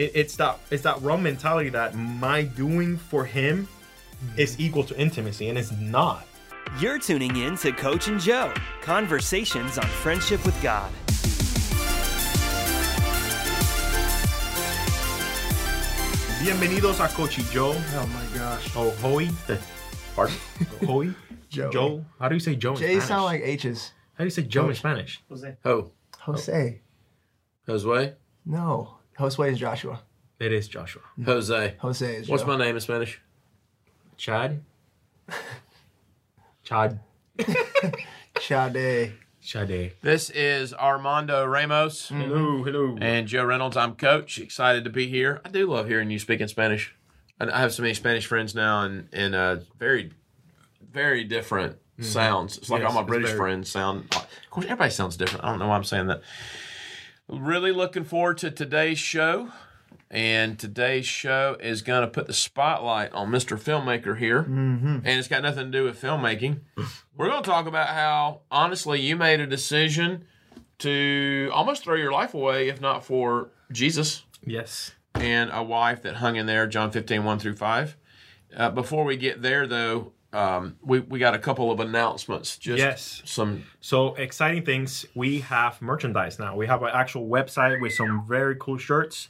it, it's that it's that wrong mentality that my doing for him mm-hmm. is equal to intimacy, and it's not. You're tuning in to Coach and Joe Conversations on Friendship with God. Bienvenidos a Coach y Joe. Oh my gosh. Oh, Hoey. Pardon? Hoey? Joe. Joe. How do you say Joe in J's Spanish? sound like H's. How do you say Joe in Spanish? Oh, Jose. Jose. No. Josue is Joshua. It is Joshua. Jose. Jose is What's Joe. my name in Spanish? Chad? Chad. Shade. Shade. This is Armando Ramos Hello, hello. and Joe Reynolds. I'm coach. Excited to be here. I do love hearing you speak in Spanish. And I have so many Spanish friends now, and and uh, very, very different sounds. It's like Yes, all my British very- friends sound. Of course, everybody sounds different. I don't know why I'm saying that. Really looking forward to today's show. And today's show is going to put the spotlight on Mr. Filmmaker here. Mm-hmm. And it's got nothing to do with filmmaking. We're going to talk about how, honestly, you made a decision to almost throw your life away, if not for Jesus Yes. and a wife that hung in there, John 15, 1 through 5. Uh, before we get there, though, um, we, we got a couple of announcements. Just Yes. some So exciting things. We have merchandise now. We have an actual website with some very cool shirts.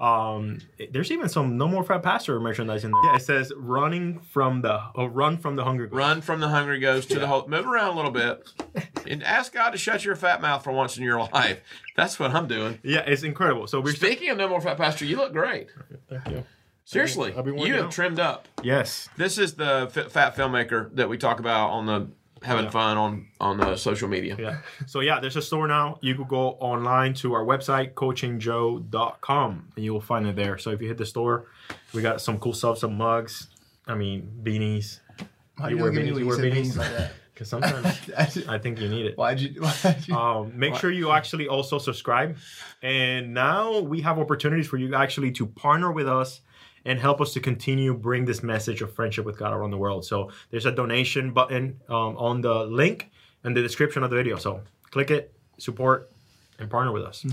Um, there's even some no more fat pastor merchandise in there. Yeah, it says running from the or run from the hunger. Ghost. run from the hungry ghost to the whole move around a little bit and ask god to shut your fat mouth for once in your life that's what i'm doing Yeah, it's incredible. So we're speaking of no more fat pastor you look great Thank you. Seriously I've been you have out. trimmed up Yes. this is the f- fat filmmaker that we talk about on the having fun on on uh, social media Yeah. So yeah, there's a store now. You could go online to our website, coachandjoe.com, and you will find it there. So if you hit the store, we got some cool stuff, some mugs. I mean, beanies. Why You you wear look at me beanies, you you wear beanies? beanies? Because sometimes I think you need it. Why'd you? Why'd you? Um, make sure you actually also subscribe. And now we have opportunities for you actually to partner with us and help us to continue bring this message of friendship with God around the world. So there's a donation button um, on the link in the description of the video. So click it, support, and partner with us.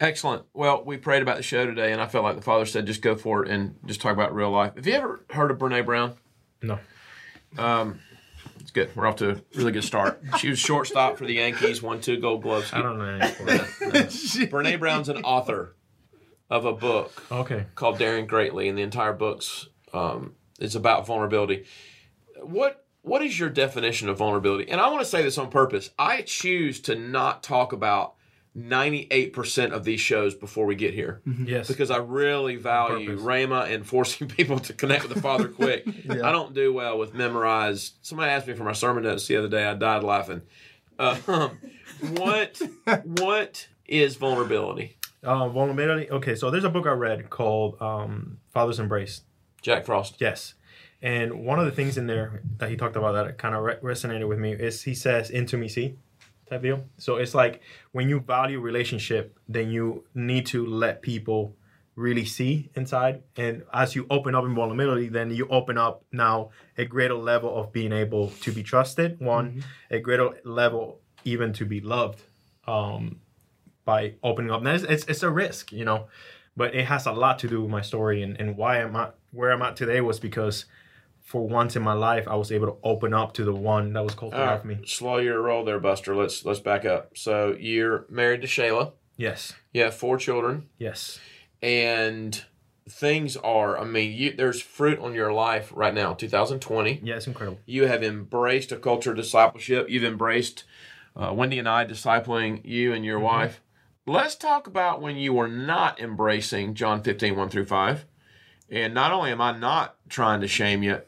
excellent well we prayed about the show today and i felt like the father said just go for it and just talk about real life have you ever heard of brene brown No. Um, it's good we're off to a really good start she was shortstop for the yankees won two gold gloves I don't know any sport. brene brown's an author of a book Okay. called Daring Greatly, and the entire book's um, it's about vulnerability. What what is your definition of vulnerability? And I want to say this on purpose. I choose to not talk about ninety eight percent of these shows before we get here Yes. because I really value purpose. Rhema and forcing people to connect with the Father quick. I don't do well with memorized. Somebody asked me for my sermon notes the other day. I died laughing. Um, what what is vulnerability? Uh, vulnerability. Okay, so there's a book I read called um, Father's Embrace. Jack Frost. Yes. And one of the things in there that he talked about that kind of re- resonated with me is he says intimacy type deal. So it's like when you value relationship, then you need to let people really see inside. And as you open up in vulnerability, then you open up now a greater level of being able to be trusted. One, a greater level even to be loved um, by opening up. Now it's, it's, it's a risk, you know, but it has a lot to do with my story and, and why I'm at where I'm at today was because for once in my life I was able to open up to the one that was called right, me. slow your roll there, Buster. Let's let's back up. So you're married to Shayla. Yes. You have four children, Yes. and things are. I mean, you, there's fruit on your life right now. 2020. Yeah, it's incredible. You have embraced a culture of discipleship. You've embraced uh, Wendy and I discipling you and your wife. Let's talk about when you were not embracing John 15, 1 through 5. And not only am I not trying to shame you,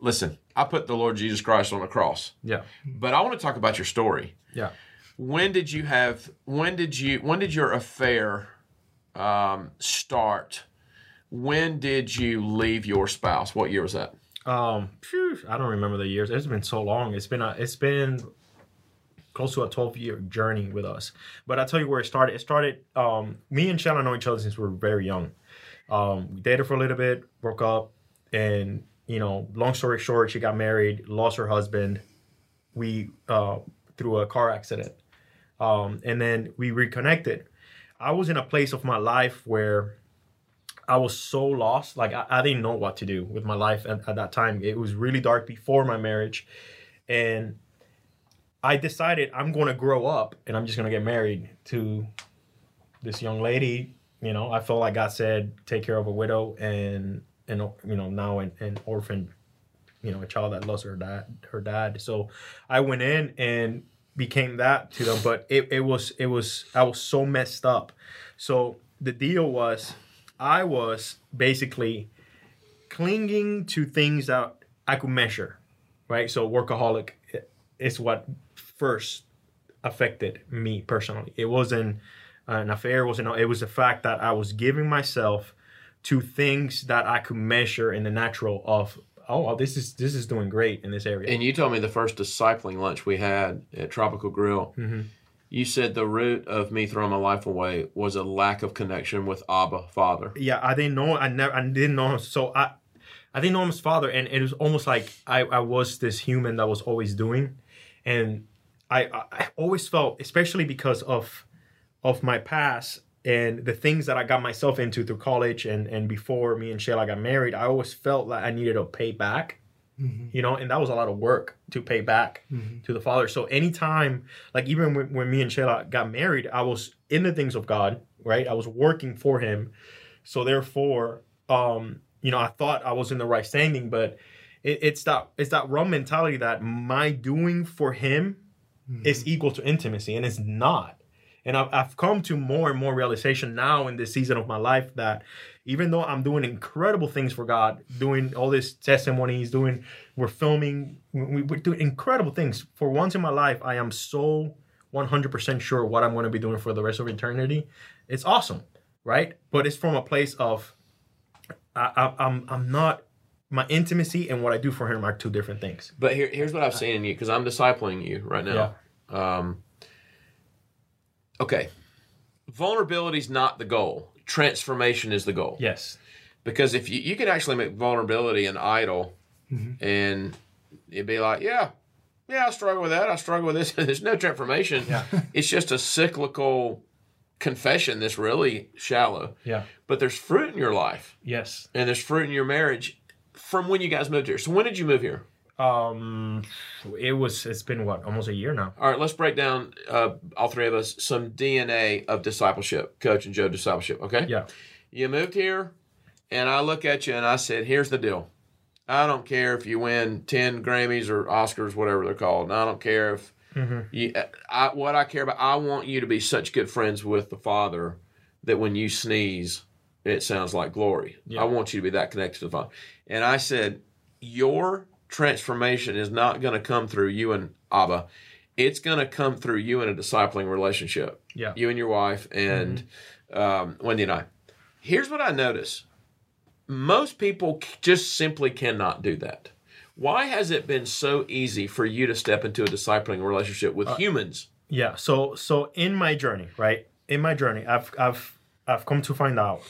listen, I put the Lord Jesus Christ on the cross. Yeah. But I want to talk about your story. Yeah. When did you have? When did you? When did your affair um, start? When did you leave your spouse? What year was that? Um, phew, I don't remember the years. It's been so long. It's been a, it's been close to a 12 year journey with us. But I'll tell you where it started. It started, um, me and Shannon know each other since we were very young. Um, we dated for a little bit, broke up, and, you know, long story short, she got married, lost her husband. We, uh, through a car accident. Um, and then we reconnected. I was in a place of my life where I was so lost. Like I, I didn't know what to do with my life at, at that time. It was really dark before my marriage, and I decided I'm going to grow up and I'm just going to get married to this young lady. You know, I felt like God said, take care of a widow and and you know now an, an orphan, you know, a child that lost her dad. Her dad. So I went in and became that to them. But it, it was it was I was so messed up. So the deal was I was basically clinging to things that I could measure, right? So workaholic is what first affected me personally. It wasn't an affair, it wasn't it was the fact that I was giving myself to things that I could measure in the natural of oh this is this is doing great in this area. And you told me the first discipling lunch we had at Tropical Grill. Mm-hmm. You said the root of me throwing my life away was a lack of connection with Abba, Father. yeah, I didn't know. I never. I didn't know. So I, I didn't know him as father, and it was almost like I, I was this human that was always doing, and I, I always felt, especially because of, of my past and the things that I got myself into through college and and before me and Shayla got married, I always felt like I needed to pay back. You know, and that was a lot of work to pay back to the father. So anytime, like even when, when me and Shayla got married, I was in the things of God, right? I was working for him. So therefore, um, you know, I thought I was in the right standing, but it, it's that it's that wrong mentality that my doing for him is mm-hmm. equal to intimacy, and it's not. And I've, I've come to more and more realization now in this season of my life that even though I'm doing incredible things for God, doing all this testimonies, doing we're filming, we, we're doing incredible things. For once in my life, I am so 100% sure what I'm going to be doing for the rest of eternity. It's awesome, right? But it's from a place of I, I, I'm I'm not my intimacy and what I do for him are two different things. But here, here's what I've seen in you because I'm discipling you right now. Um, okay, vulnerability is not the goal. Transformation is the goal. Yes. Because if you you can actually make vulnerability an idol, and it'd be like, yeah, yeah, I struggle with that. I struggle with this. There's no transformation. it's just a cyclical confession that's really shallow. Yeah. But there's fruit in your life, Yes. and there's fruit in your marriage from when you guys moved here. So when did you move here? Um, it was. It's been what almost a year now. All right, let's break down uh, all three of us some DNA of discipleship, Coach and Joe discipleship. Okay. Yeah. You moved here, and I look at you and I said, "Here's the deal. I don't care if you win ten Grammys or Oscars, whatever they're called. And I don't care if you. I, what I care about, I want you to be such good friends with the Father that when you sneeze, it sounds like glory. Yeah. I want you to be that connected to the Father." And I said, "Your transformation is not going to come through you and Abba." It's going to come through you in a discipling relationship Yeah. you and your wife and um, Wendy and I. Here's what I notice: most people just simply cannot do that. Why has it been so easy for you to step into a discipling relationship with humans? Yeah. So so in my journey, right? In my journey, I've I've I've come to find out,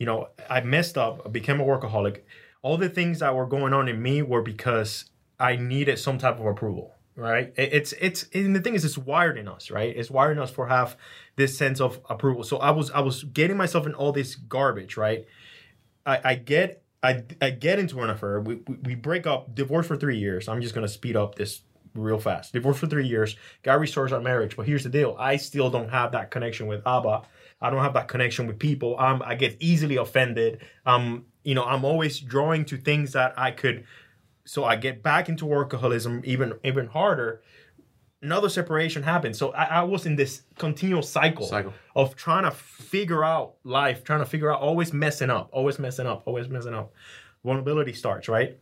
you know, I messed up, I became a workaholic. All the things that were going on in me were because I needed some type of approval. Right? It's it's and the thing is it's wired in us, right? It's wired in us for have this sense of approval. So I was I was getting myself in all this garbage, right? I, I get I, I get into an affair. We, we, we break up, divorce for three years. I'm just gonna speed up this real fast. Divorce for three years. God restores our marriage, but here's the deal: I still don't have that connection with Abba. I don't have that connection with people. I'm I get easily offended. Um, you know, I'm always drawing to things that I could. So I get back into workaholism even even harder. Another separation happens. So I, I was in this continual cycle, Cycle. of trying to figure out life, trying to figure out, always messing up, always messing up, always messing up. Vulnerability starts, right?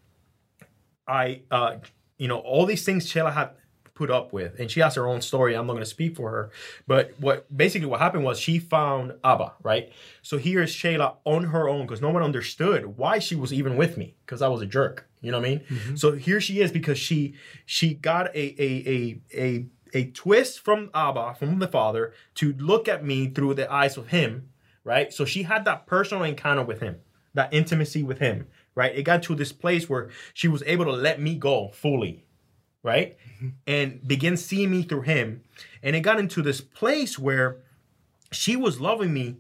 I, uh, you know, all these things Sheila had put up with, and she has her own story. I'm not going to speak for her, but what basically what happened was she found Abba, right? So here is Shayla on her own because no one understood why she was even with me because I was a jerk. You know what I mean? Mm-hmm. So here she is because she she got a a a a a twist from Abba, from the Father, to look at me through the eyes of Him, right? So she had that personal encounter with Him, that intimacy with Him, right? It got to this place where she was able to let me go fully, right? And begin seeing me through Him. And it got into this place where she was loving me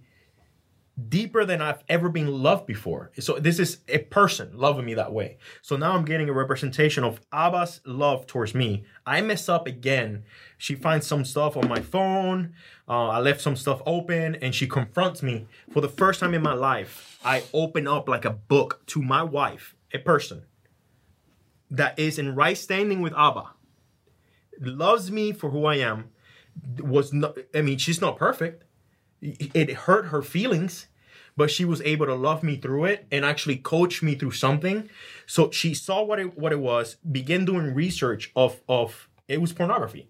deeper than I've ever been loved before. So this is a person loving me that way. So now I'm getting a representation of Abba's love towards me. I mess up again. She finds some stuff on my phone. Uh, I left some stuff open, and she confronts me for the first time in my life. I open up like a book to my wife, a person that is in right standing with Abba, loves me for who I am. Was not. I mean, she's not perfect it hurt her feelings but she was able to love me through it and actually coach me through something so she saw what it what it was began doing research of of it was pornography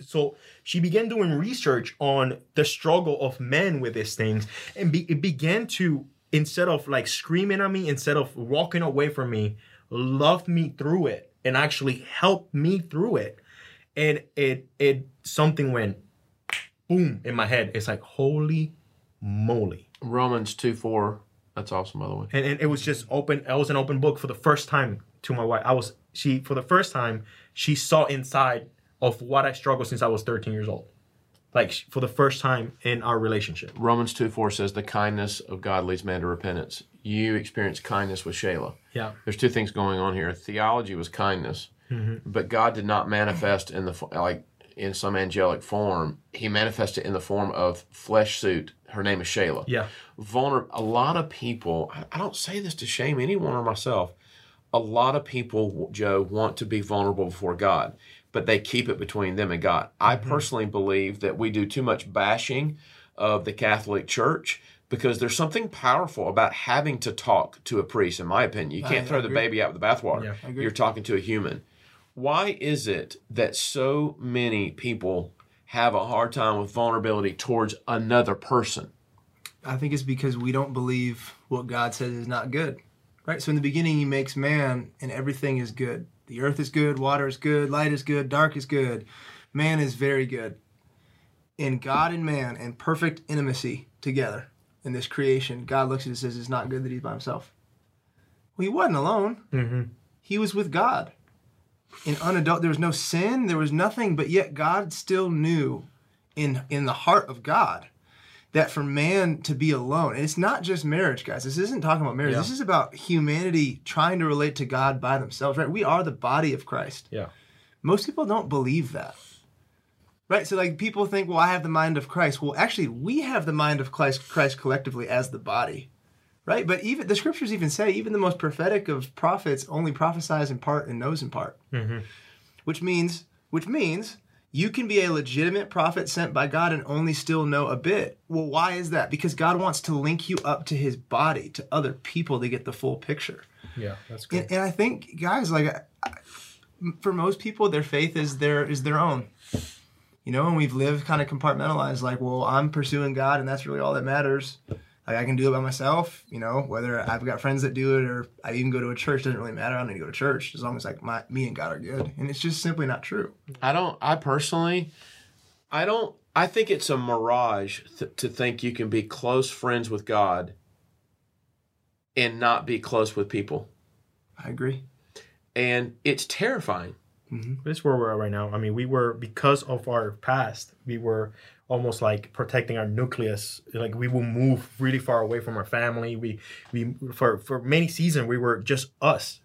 so she began doing research on the struggle of men with these things and be, it began to instead of like screaming at me instead of walking away from me loved me through it and actually helped me through it and it it something went boom in my head. It's like holy moly. Romans 2 4. That's awesome, by the way. And, and it was just open. I was an open book for the first time to my wife. I was she for the first time she saw inside of what I struggled since I was 13 years old. Like for the first time in our relationship. Romans 2 4 says, The kindness of God leads man to repentance. You experienced kindness with Shayla. Yeah. There's two things going on here. Theology was kindness, Mm-hmm. but God did not manifest in the, like, in some angelic form. He manifested in the form of flesh suit. Her name is Shayla. Yeah. Vulnerable. a lot of people, I, I don't say this to shame anyone or myself. A lot of people, Joe, want to be vulnerable before God, but they keep it between them and God. I personally believe that we do too much bashing of the Catholic Church because there's something powerful about having to talk to a priest, in my opinion. You can't I throw the baby out with the bathwater. Yeah, You're talking to a human. Why is it that so many people have a hard time with vulnerability towards another person? I think it's because we don't believe what God says is not good. Right? So in the beginning, He makes man, and everything is good. The earth is good, water is good, light is good, dark is good. Man is very good. In God and man, in perfect intimacy together in this creation, God looks at it and says it's not good that he's by himself. Well, he wasn't alone. Mm-hmm. He was with God. In unadult, there was no sin, there was nothing, but yet God still knew in in the heart of God that for man to be alone, and it's not just marriage, guys. This isn't talking about marriage. Yeah. This is about humanity trying to relate to God by themselves, right? We are the body of Christ. Yeah. Most people don't believe that. Right? So like people think, well, I have the mind of Christ. Well, actually, we have the mind of Christ Christ collectively as the body. Right? But even the scriptures even say even the most prophetic of prophets only prophesies in part and knows in part. Mm-hmm. Which means which means you can be a legitimate prophet sent by God and only still know a bit. Well, why is that? Because God wants to link you up to his body, to other people to get the full picture. Yeah. That's good. And, and I think, guys, like I- for most people, their faith is their is their own. You know, and we've lived kind of compartmentalized. Like, well, I'm pursuing God, and that's really all that matters. Like, I can do it by myself. You know, whether I've got friends that do it or I even go to a church doesn't really matter. I don't need to go to church as long as like my me and God are good. And it's just simply not true. I don't. I personally, I don't. I think it's a mirage th- to think you can be close friends with God and not be close with people, I agree. and it's terrifying. Mm-hmm. This is where we're at right now. I mean, we were because of our past, we were almost like protecting our nucleus. Like we will move really far away from our family. We we for for many seasons we were just us.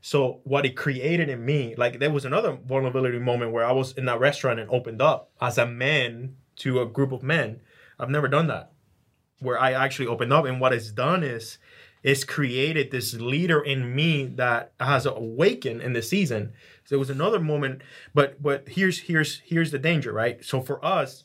So what it created in me, like there was another vulnerability moment where I was in that restaurant and opened up as a man to a group of men. I've never done that. Where I actually opened up and what it's done is it's created this leader in me that has awakened in the season. So it was another moment, but but here's here's here's the danger, right? So for us,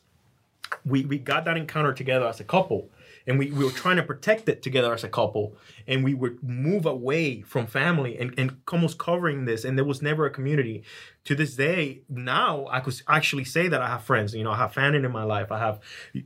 we we got that encounter together as a couple and we, we were trying to protect it together as a couple and we would move away from family and, and almost covering this and there was never a community. To this day now i could actually say that i have friends. You know i have fanning in my life. I have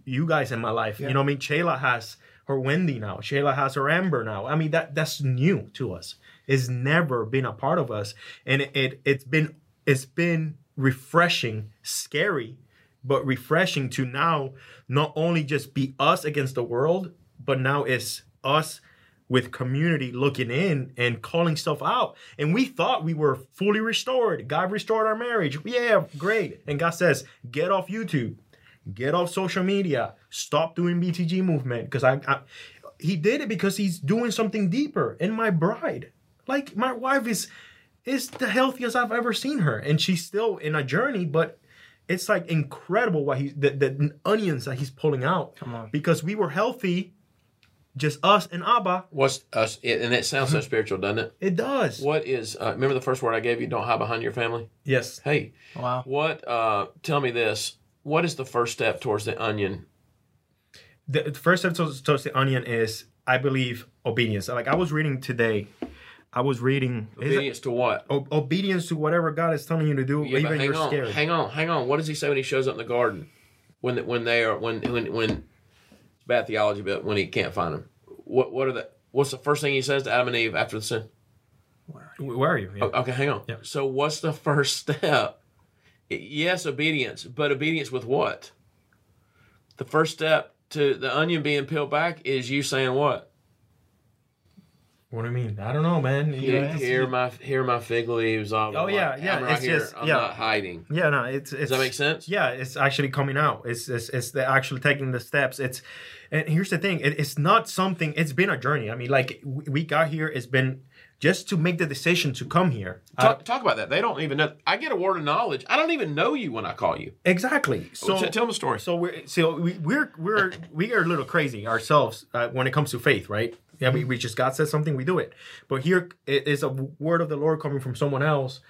you guys in my life. You know what i mean? Shayla has her wendy now shayla has her amber now i mean that that's new to us it's never been a part of us and it, it it's been it's been refreshing scary but refreshing to now not only just be us against the world, but now it's us with community looking in and calling stuff out. And we thought we were fully restored. God restored our marriage. Yeah, great. And God says, get off YouTube, get off social media, stop doing BTG movement. Because I, I he did it because he's doing something deeper in my bride. Like my wife is is the healthiest I've ever seen her, and she's still in a journey, but it's like incredible what he the, the onions that he's pulling out. Come on. because we were healthy, just us and Abba. What's us? And it sounds so spiritual, doesn't it? It does. What is? Uh, remember the first word I gave you? Don't hide behind your family. Yes. Hey, Wow. what? Uh, tell me this. What is the first step towards the onion? the, the first step to towards the onion is, I believe, obedience. Like I was reading today, I was reading Obedience to what? o- obedience to whatever God is telling you to do, Yeah, even you're on, scared. hang on, hang on. What does he say when he shows up in the garden? When when they are when when when it's bad theology, but when he can't find them, what what are the what's the first thing he says to Adam and Eve after the sin? Where are you? Yeah. Okay, hang on. Yeah. So what's the first step? Yes, obedience, but obedience with what? The first step to the onion being peeled back is you saying what? What do you mean? I don't know, man. You Here, know, it's- here my here my fig leaves. Oh, I'm Oh, like, yeah, yeah, I'm right it's here. just- I'm yeah. not hiding. Yeah, no, it's, it's Does that make sense? Yeah, it's actually coming out. It's it's, it's the actually taking the steps. It's and here's the thing. It, it's not something. It's been a journey. I mean, like we got here. It's been just to make the decision to come here. Talk, talk about that. They don't even know. I get a word of knowledge. I don't even know you when I call you. Exactly. So T- tell them a story. So we're so we, we're we're we are a little crazy ourselves uh, when it comes to faith, right? Yeah, we, we just God says something, we do it. But here it is a word of the Lord coming from someone else,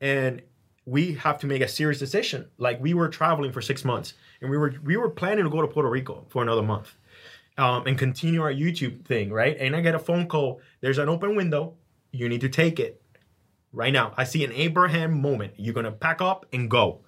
and we have to make a serious decision. Like we were traveling for six months, and we were we were planning to go to Puerto Rico for another month, um, and continue our YouTube thing, right? And I get a phone call. There's an open window. You need to take it right now. I see an Abraham moment. You're gonna pack up and go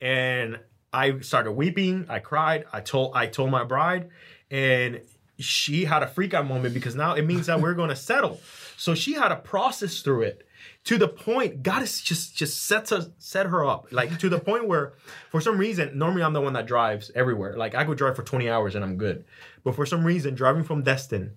and I started weeping. I cried. I told I told my bride, and she had a freak out moment because now it means that we're going to settle. So she had to process through it to the point God is just just sets us set her up like to the point where for some reason normally I'm the one that drives everywhere. Like I could drive for 20 hours and I'm good, but for some reason driving from Destin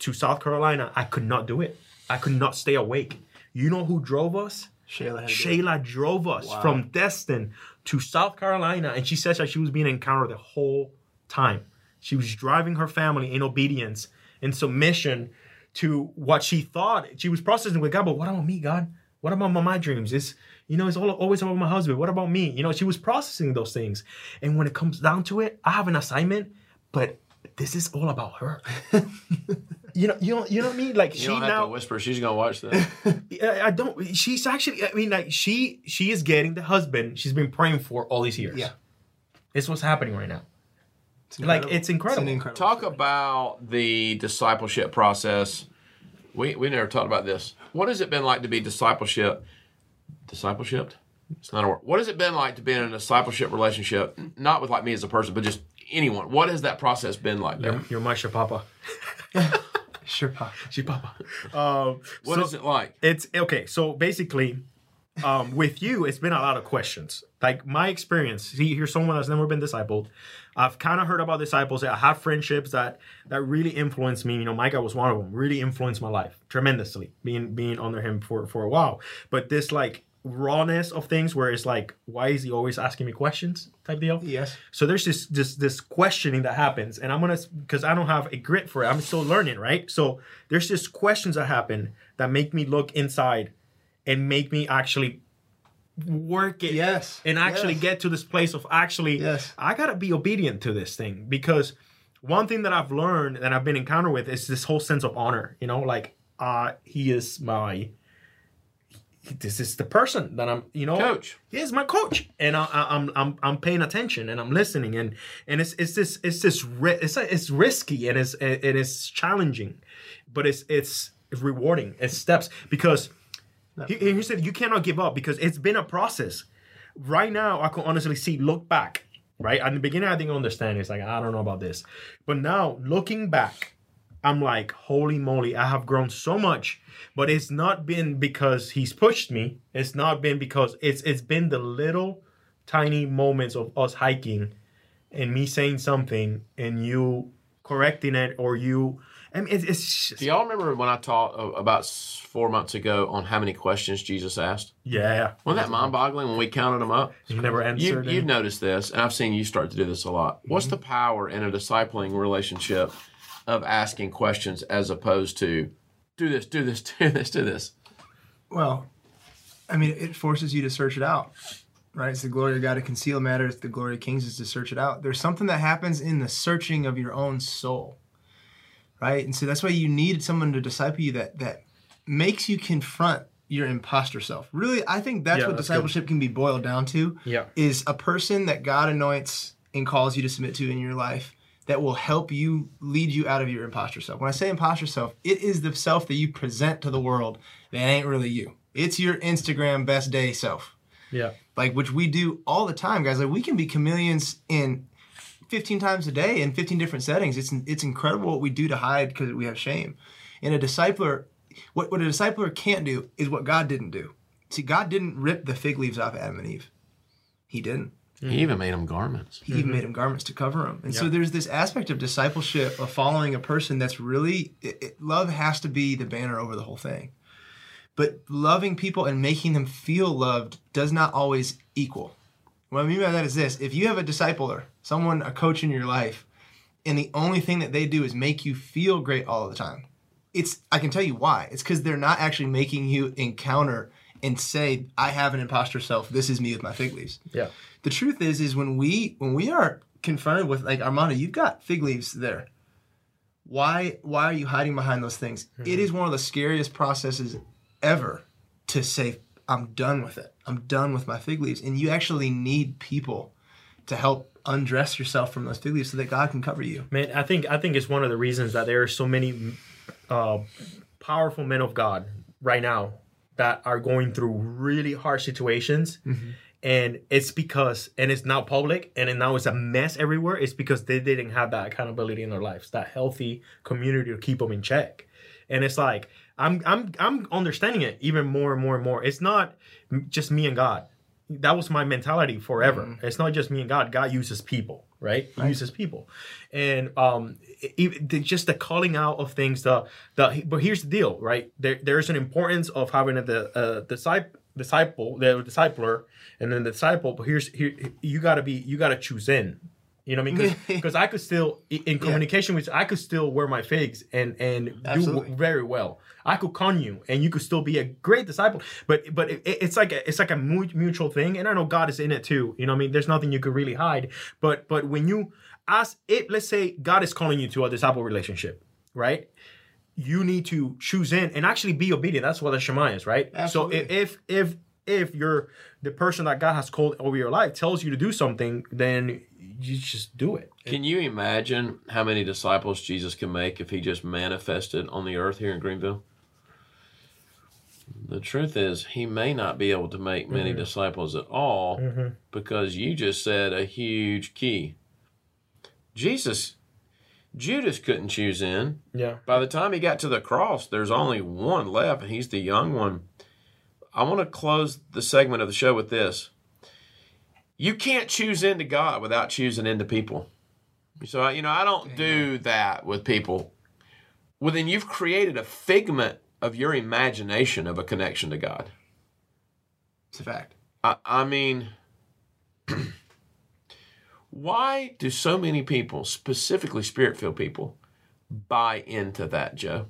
to South Carolina, I could not do it. I could not stay awake. You know who drove us? Shayla. Shayla drove us Wow. from Destin to South Carolina, and she says that she was being encountered the whole time. She was driving her family in obedience, in submission to what she thought. She was processing with God, but what about me, God? What about my, my dreams? It's you know, it's all, always about my husband. What about me? You know, she was processing those things, and when it comes down to it, I have an assignment, but this is all about her. you know, you know, you know what I mean? Like you she don't have now to whisper. She's gonna watch that. I I don't. She's actually. I mean, like she she is getting the husband she's been praying for all these years. Yeah. it's what's happening right now. It's Like, it's incredible. an incredible Talk story. about the discipleship process. We we never talked about this. What has it been like to be discipleship? Discipleship? It's not a word. What has it been like to be in a discipleship relationship? Not with like me as a person, but just anyone. What has that process been like? You're, you're my papa. Sure, Pop. She papa. Um, What so is it like? It's okay. So basically, um, with you, it's been a lot of questions. Like my experience. See, here's someone that's never been discipled. I've kind of heard about disciples. I have friendships that that really influenced me. You know, Micah was one of them. Really influenced my life tremendously. Being being under him for for a while. But this like rawness of things where it's like, why is he always asking me questions? Type deal. Yes. So there's this this this questioning that happens, and I'm gonna because I don't have a grit for it. I'm still learning, right? So there's just questions that happen that make me look inside and make me actually work it Yes. and actually Yes. get to this place of actually Yes. I gotta be obedient to this thing because one thing that I've learned and I've been encountered with is this whole sense of honor. You know, like uh he is my this is the person that I'm, you know, Coach. He is my coach, and I, I, I'm I'm I'm paying attention and I'm listening, and and it's it's this it's this it's it's risky and it's and it is challenging, but it's it's rewarding. It's steps because he, he said you cannot give up because it's been a process. Right now, I can honestly see look back. Right at the beginning, I didn't understand. It's like I don't know about this, but now looking back, I'm like, holy moly, I have grown so much. But it's not been because he's pushed me. It's not been because it's it's been the little tiny moments of us hiking and me saying something and you correcting it or you I mean it's, it's Do y'all remember when I taught uh, about four months ago on how many questions Jesus asked? yeah. Wasn't that mind-boggling when we counted them up? You never answered. You, have noticed this, and I've seen you start to do this a lot. What's the power in a discipling relationship of asking questions as opposed to do this, do this, do this, do this? Well, I mean, it forces you to search it out, right? It's the glory of God to conceal matters. The glory of kings is to search it out. There's something that happens in the searching of your own soul, right? And so that's why you need someone to disciple you that that makes you confront your imposter self. Really, I think that's Yeah, what that's discipleship can be boiled down to. Yeah. is a person that God anoints and calls you to submit to in your life that will help you lead you out of your imposter self. When I say imposter self, it is the self that you present to the world that ain't really you. It's your Instagram best day self. Yeah. Like which we do all the time, guys. Like we can be chameleons in 15 times a day in 15 different settings. It's it's incredible what we do to hide because we have shame. And a discipler, what, what a discipler can't do is what God didn't do. See, God didn't rip the fig leaves off Adam and Eve. He didn't. He even made them garments. He even made them garments to cover them. And so there's this aspect of discipleship of following a person that's really it, it- love has to be the banner over the whole thing. But loving people and making them feel loved does not always equal. What I mean by that is this: if you have a discipler, someone, a coach in your life, and the only thing that they do is make you feel great all the time, it's I can tell you why. It's because they're not actually making you encounter and say, "I have an imposter self. This is me with my fig leaves." Yeah. the truth is is when we when we are confronted with like Armando, you've got fig leaves there. Why why are you hiding behind those things? It is one of the scariest processes ever to say I'm done with it. I'm done with my fig leaves. And you actually need people to help undress yourself from those fig leaves so that God can cover you. Man, I think I think it's one of the reasons that there are so many uh, powerful men of God right now that are going through really hard situations. Mm-hmm. And it's because, and it's now public, and now it's a mess everywhere. It's because they didn't have that accountability in their lives, that healthy community to keep them in check. And it's like I'm, I'm, I'm understanding it even more and more and more. It's not just me and God. That was my mentality forever. Mm-hmm. It's not just me and God. God uses people, right? He uses people, and um, e- the- just the calling out of things. The the but here's the deal, right? There there's an importance of having a the disciple disciple the discipler and then the disciple. But here's here you got to be you got to choose in. You know what I mean? Because I could still in communication with I could still wear my figs and and do Absolutely. w- very well. I could con you, and you could still be a great disciple. But but it, it's like a, it's like a mutual thing, and I know God is in it too. You know what I mean? There's nothing you could really hide. But but when you ask it, let's say God is calling you to a disciple relationship, right? You need to choose in and actually be obedient. That's what the Shema is, right? Absolutely. So if if if you're the person that God has called over your life tells you to do something, then you just do it. Can you imagine how many disciples Jesus can make if he just manifested on the earth here in Greenville? The truth is, he may not be able to make many mm-hmm. disciples at all mm-hmm. because you just said a huge key. Jesus, Judas couldn't choose in. Yeah. By the time he got to the cross, there's only one left, and he's the young one. I want to close the segment of the show with this. You can't choose into God without choosing into people. So, I- you know, I don't do that with people. Well, then you've created a figment of your imagination of a connection to God. It's a fact. I, I mean, why do so many people, specifically spirit filled people, buy into that, Joe?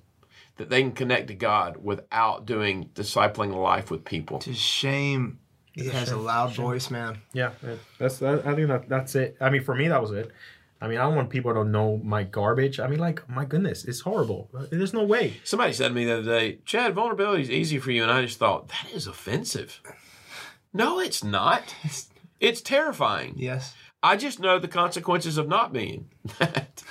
That they can connect to God without doing discipling life with people. To shame it has a loud voice, man. Yeah, it- that's that, I think that that's it. I mean, for me, that was it. I mean, I don't want people to know my garbage. I mean, like, my goodness, it's horrible. There's no way. Somebody said to me the other day, Chad, vulnerability is easy for you. And I just thought, that is offensive. No, it's not. It's terrifying. Yes. I just know the consequences of not being that.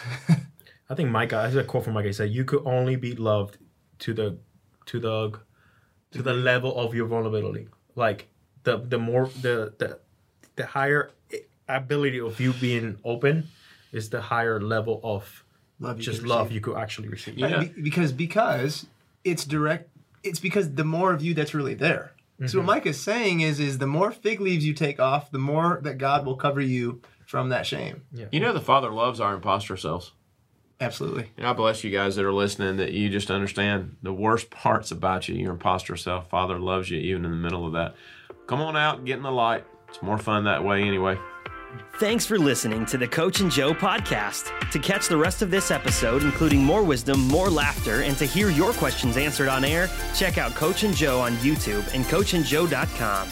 I think Micah. There's a quote from Micah. He said, "You could only be loved to the, to the, to the level of your vulnerability. Like the the more the the the higher ability of you being open is the higher level of Love just love receive. you could actually receive. Yeah. Be- because because it's direct it's because the more of you that's really there so what mm-hmm. mike is saying is is the more fig leaves you take off the more that god will cover you from that shame You know, the Father loves our imposter selves. Absolutely. And I bless you guys that are listening that you just understand the worst parts about you, your imposter self. Father loves you even in the middle of that. Come on out, get in the light. It's more fun that way anyway. Thanks for listening to the Coach and Joe podcast. To catch the rest of this episode, including more wisdom, more laughter, and to hear your questions answered on air, check out Coach and Joe on YouTube and coachandjoe.com.